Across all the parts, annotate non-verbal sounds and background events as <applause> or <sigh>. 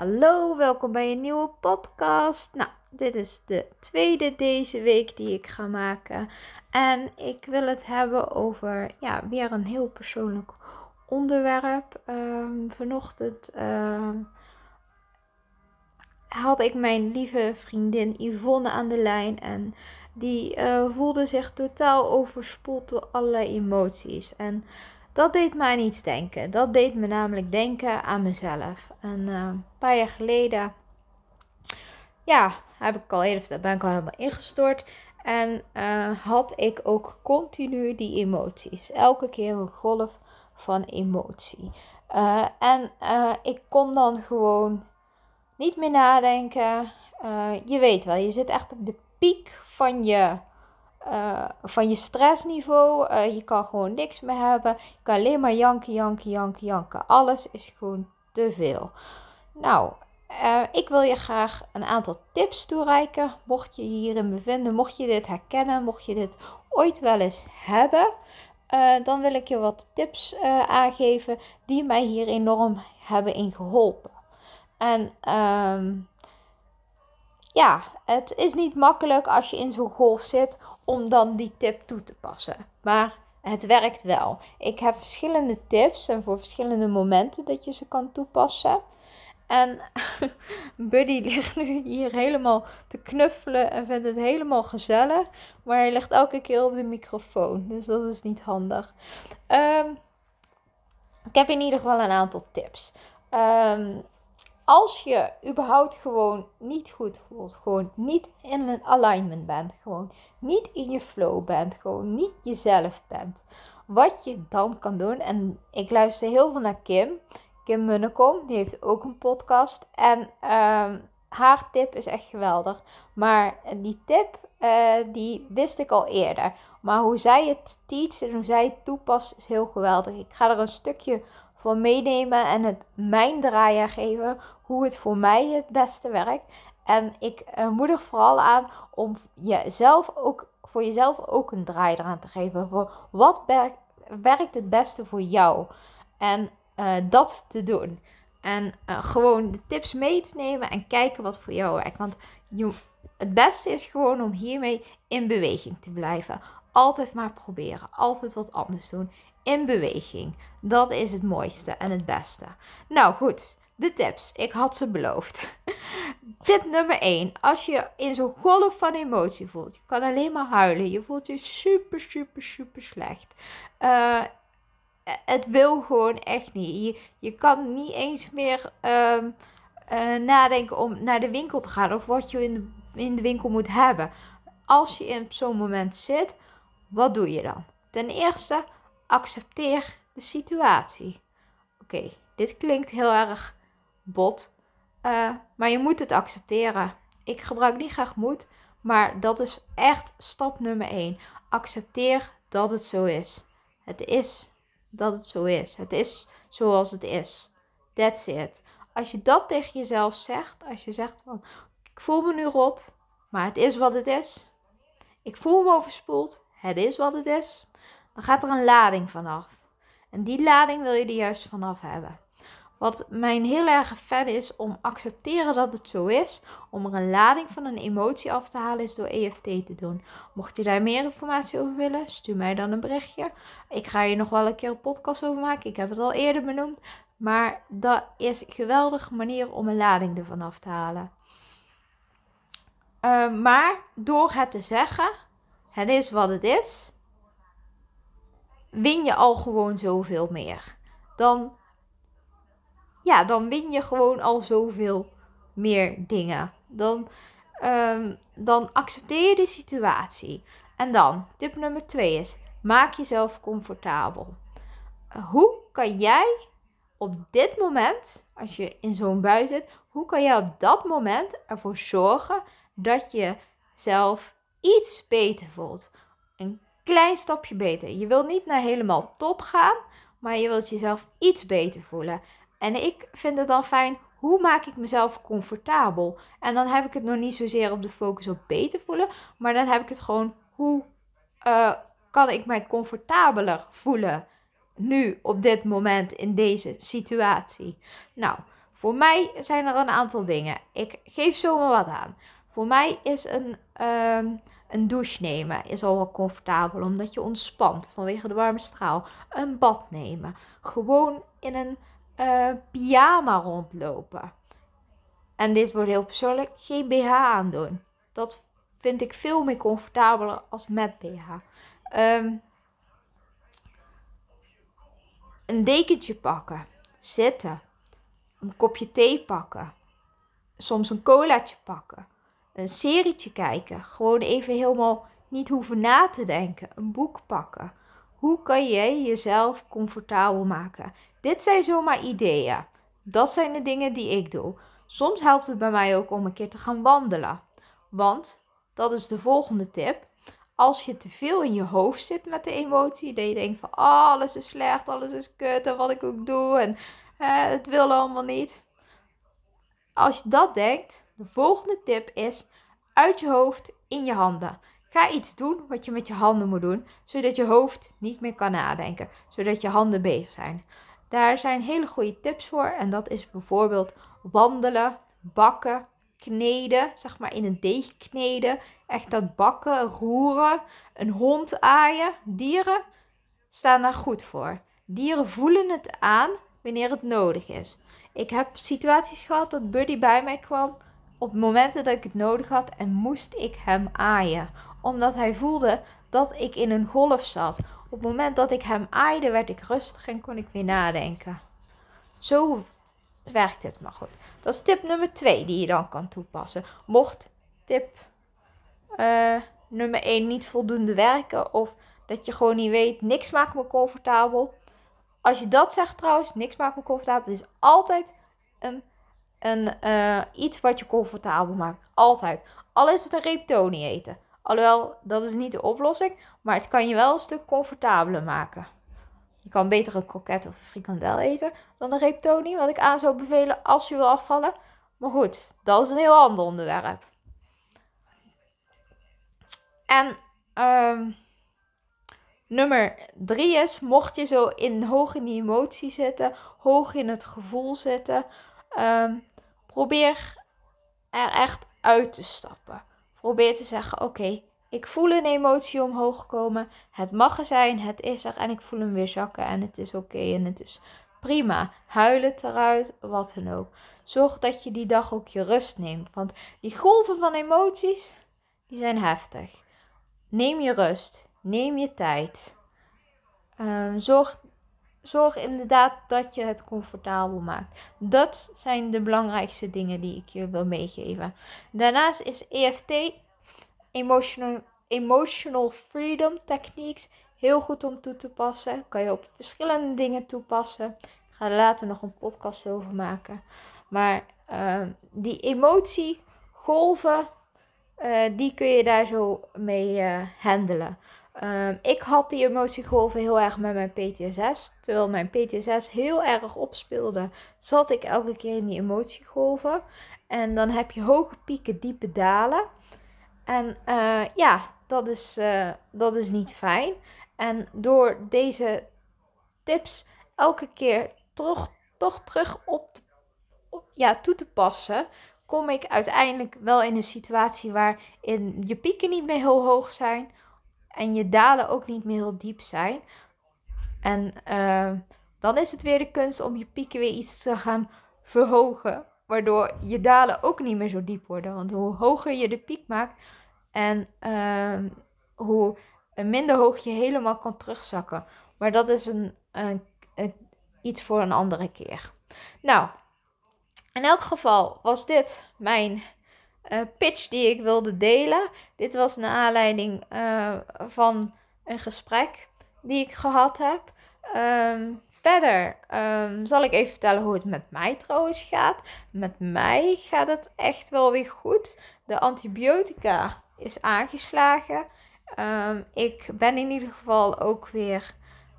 Hallo, welkom bij een nieuwe podcast. Nou, dit is de tweede deze week die ik ga maken. En ik wil het hebben over ja, weer een heel persoonlijk onderwerp. Um, vanochtend uh, had ik mijn lieve vriendin Yvonne aan de lijn. En die uh, voelde zich totaal overspoeld door allerlei emoties. En dat deed me aan iets denken. Dat deed me namelijk denken aan mezelf. En uh, een paar jaar geleden, ja, heb ik al eerder ben ik al helemaal ingestort. En uh, had ik ook continu die emoties. Elke keer een golf van emotie. Uh, en ik kon dan gewoon niet meer nadenken. je weet wel, je zit echt op de piek van je uh, van je stressniveau. Uh, je kan gewoon niks meer hebben. Je kan alleen maar janken, janken, janken, janken. Alles is gewoon te veel. Nou, uh, ik wil je graag een aantal tips toereiken. Mocht je hierin bevinden, mocht je dit herkennen, mocht je dit ooit wel eens hebben. dan wil ik je wat tips aangeven die mij hier enorm hebben in geholpen. En um, ja, het is niet makkelijk als je in zo'n golf zit om dan die tip toe te passen. Maar het werkt wel. Ik heb verschillende tips en voor verschillende momenten dat je ze kan toepassen. En <laughs> Buddy ligt nu hier helemaal te knuffelen en vindt het helemaal gezellig. Maar hij ligt elke keer op de microfoon. Dus dat is niet handig. Um, ik heb in ieder geval een aantal tips. Um, als je überhaupt gewoon niet goed voelt, gewoon niet in een alignment bent, gewoon niet in je flow bent, gewoon niet jezelf bent, wat je dan kan doen. En ik luister heel veel naar Kim, Kim Munnekom, die heeft ook een podcast. En uh, haar tip is echt geweldig. Maar die tip, uh, die wist ik al eerder. Maar hoe zij het teach en hoe zij het toepast, is heel geweldig. Ik ga er een stukje van meenemen en het mijn draaier geven hoe het voor mij het beste werkt. En ik uh, moedig vooral aan om jezelf ook, voor jezelf ook een draai eraan te geven. Voor wat werkt het beste voor jou? En uh, dat te doen. En uh, gewoon de tips mee te nemen en kijken wat voor jou werkt. Want je, het beste is gewoon om hiermee in beweging te blijven. Altijd maar proberen. Altijd wat anders doen. In beweging. Dat is het mooiste en het beste. Nou goed de tips. Ik had ze beloofd. <laughs> Tip nummer 1. Als je in zo'n golf van emotie voelt. Je kan alleen maar huilen. Je voelt je super, super, super slecht. Uh, het wil gewoon echt niet. Je, kan niet eens meer um, uh, nadenken om naar de winkel te gaan. Of wat je in de, in de winkel moet hebben. Als je in zo'n moment zit, wat doe je dan? Ten eerste, accepteer de situatie. Oké, dit klinkt heel erg bot. Uh, maar je moet het accepteren. Ik gebruik niet graag moed, maar dat is echt stap nummer 1. Accepteer dat het zo is. Het is dat het zo is. Het is zoals het is. That's it. Als je dat tegen jezelf zegt, als je zegt van ik voel me nu rot, maar het is wat het is. Ik voel me overspoeld, het is wat het is. Dan gaat er een lading vanaf. En die lading wil je er juist vanaf hebben. Wat mijn heel erg fan is om accepteren dat het zo is. Om er een lading van een emotie af te halen is door EFT te doen. Mocht je daar meer informatie over willen, stuur mij dan een berichtje. Ik ga hier nog wel een keer een podcast over maken. Ik heb het al eerder benoemd. Maar dat is een geweldige manier om een lading ervan af te halen. Uh, maar door het te zeggen, het is wat het is, win je al gewoon zoveel meer. Dan ja, dan win je gewoon al zoveel meer dingen. Dan, um, dan accepteer je de situatie. En dan, tip nummer twee is, maak jezelf comfortabel. Hoe kan jij op dit moment, als je in zo'n bui zit, hoe kan jij op dat moment ervoor zorgen dat je zelf iets beter voelt? Een klein stapje beter. Je wilt niet naar helemaal top gaan, maar je wilt jezelf iets beter voelen. En ik vind het dan fijn, hoe maak ik mezelf comfortabel? En dan heb ik het nog niet zozeer op de focus op beter voelen, maar dan heb ik het gewoon, hoe uh, kan ik mij comfortabeler voelen nu op dit moment in deze situatie? Nou, Voor mij zijn er een aantal dingen. Ik geef zomaar wat aan. Voor mij is een, ehm, een douche nemen is al wel comfortabel, omdat je ontspant vanwege de warme straal. Een bad nemen. Gewoon in een uh, pyjama rondlopen. En dit wordt heel persoonlijk, geen BH aandoen. Dat vind ik veel meer comfortabeler als met BH. Ehm, een dekentje pakken. Zitten. Een kopje thee pakken. Soms een colaatje pakken. Een serietje kijken. Gewoon even helemaal niet hoeven na te denken. Een boek pakken. Hoe kan jij jezelf comfortabel maken? Dit zijn zomaar ideeën. Dat zijn de dingen die ik doe. Soms helpt het bij mij ook om een keer te gaan wandelen. Want, dat is de volgende tip. Als je te veel in je hoofd zit met de emotie, dat je denkt van oh, alles is slecht, alles is kut en wat ik ook doe en eh, het wil allemaal niet. Als je dat denkt, de volgende tip is uit je hoofd in je handen. Ga iets doen wat je met je handen moet doen, zodat je hoofd niet meer kan nadenken, zodat je handen bezig zijn. Daar zijn hele goede tips voor en dat is bijvoorbeeld wandelen, bakken, kneden, zeg maar in een deeg kneden. Echt dat bakken, roeren, een hond aaien. Dieren staan daar goed voor. Dieren voelen het aan wanneer het nodig is. Ik heb situaties gehad dat Buddy bij mij kwam op momenten dat ik het nodig had en moest ik hem aaien. Omdat hij voelde dat ik in een golf zat. Op het moment dat ik hem aaide, werd ik rustig en kon ik weer nadenken. Zo werkt het maar goed. Dat is tip nummer 2 die je dan kan toepassen. Mocht tip uh, nummer 1 niet voldoende werken of dat je gewoon niet weet, niks maakt me comfortabel. Als je dat zegt trouwens, niks maakt me comfortabel, is altijd een, een, uh, iets wat je comfortabel maakt. Altijd. Al is het een reep eten. Alhoewel, dat is niet de oplossing, maar het kan je wel een stuk comfortabeler maken. Je kan beter een kroket of een frikandel eten dan een reep wat ik aan zou bevelen als je wil afvallen. Maar goed, dat is een heel ander onderwerp. En um, nummer drie is, mocht je zo in, hoog in die emotie zitten, hoog in het gevoel zitten, um, probeer er echt uit te stappen. Probeer te zeggen, oké, ik voel een emotie omhoog komen. Het mag er zijn, het is er en ik voel hem weer zakken en het is oké en het is prima. Huil het eruit, wat dan ook. Zorg dat je die dag ook je rust neemt, want die golven van emoties, die zijn heftig. Neem je rust, neem je tijd. Ehm, zorg, zorg inderdaad dat je het comfortabel maakt. Dat zijn de belangrijkste dingen die ik je wil meegeven. Daarnaast is EFT emotional, emotional freedom techniques heel goed om toe te passen. Kan je op verschillende dingen toepassen. Ik ga er later nog een podcast over maken. Maar uh, die emotiegolven, uh, die kun je daar zo mee uh, handelen. Ehm, ik had die emotiegolven heel erg met mijn PTSS. Terwijl mijn PTSS heel erg opspeelde, zat ik elke keer in die emotiegolven. En dan heb je hoge pieken, diepe dalen. En uh, ja, dat is, uh, dat is niet fijn. En door deze tips elke keer toch, toch terug op, op ja, toe te passen, kom ik uiteindelijk wel in een situatie waarin je pieken niet meer heel hoog zijn en je dalen ook niet meer heel diep zijn. En uh, dan is het weer de kunst om je pieken weer iets te gaan verhogen. Waardoor je dalen ook niet meer zo diep worden. Want hoe hoger je de piek maakt, en uh, hoe minder hoog je helemaal kan terugzakken. Maar dat is een, een, iets voor een andere keer. Nou, in elk geval was dit mijn uh, pitch die ik wilde delen. Dit was naar aanleiding uh, van een gesprek die ik gehad heb. Um, verder um, zal ik even vertellen hoe het met mij trouwens gaat. Met mij gaat het echt wel weer goed. De antibiotica is aangeslagen. Um, ik ben in ieder geval ook weer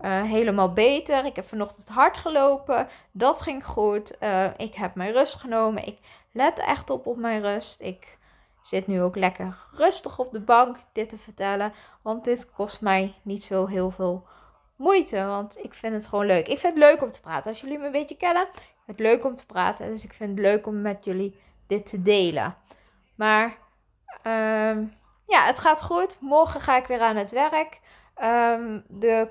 uh, helemaal beter. Ik heb vanochtend hard gelopen. Dat ging goed. Uh, ik heb mijn rust genomen. Ik let echt op op mijn rust. Ik zit nu ook lekker rustig op de bank dit te vertellen. Want dit kost mij niet zo heel veel moeite. Want ik vind het gewoon leuk. Ik vind het leuk om te praten. Als jullie me een beetje kennen, het leuk om te praten. Dus ik vind het leuk om met jullie dit te delen. Maar ehm, ja, het gaat goed. Morgen ga ik weer aan het werk. Um, de,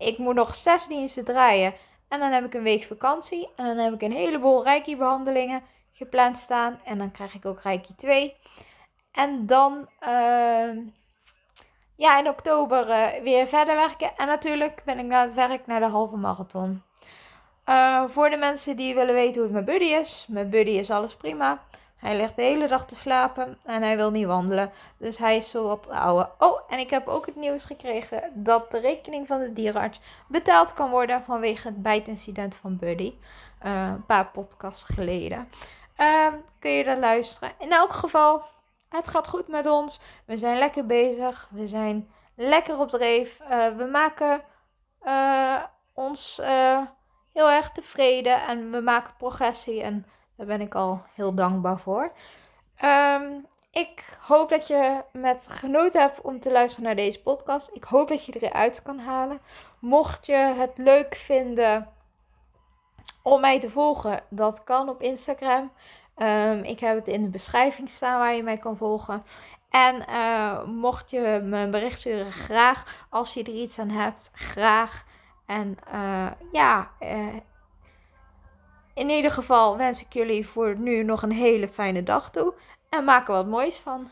ik moet nog zes diensten draaien. En dan heb ik een week vakantie. En dan heb ik een heleboel Reiki-behandelingen gepland staan. En dan krijg ik ook Reiki 2. En dan uh, ja, in oktober uh, weer verder werken. En natuurlijk ben ik naar het werk naar de halve marathon. Uh, voor de mensen die willen weten hoe het met Buddy is. Met Buddy is alles prima. Hij ligt de hele dag te slapen en hij wil niet wandelen. Dus hij is zo wat ouder. Oh, en ik heb ook het nieuws gekregen dat de rekening van de dierenarts betaald kan worden vanwege het bijtincident van Buddy. Uh, een paar podcasts geleden. Uh, kun je daar luisteren. In elk geval, het gaat goed met ons. We zijn lekker bezig. We zijn lekker op dreef. Uh, we maken uh, ons heel erg tevreden en we maken progressie. En daar ben ik al heel dankbaar voor. Um, ik hoop dat je met genoten hebt om te luisteren naar deze podcast. Ik hoop dat je eruit kan halen. Mocht je het leuk vinden om mij te volgen, dat kan op Instagram. Um, ik heb het in de beschrijving staan waar je mij kan volgen. En uh, mocht je me een bericht sturen, graag. Als je er iets aan hebt, graag. En uh, ja, uh, in ieder geval wens ik jullie voor nu nog een hele fijne dag toe. En maak er wat moois van.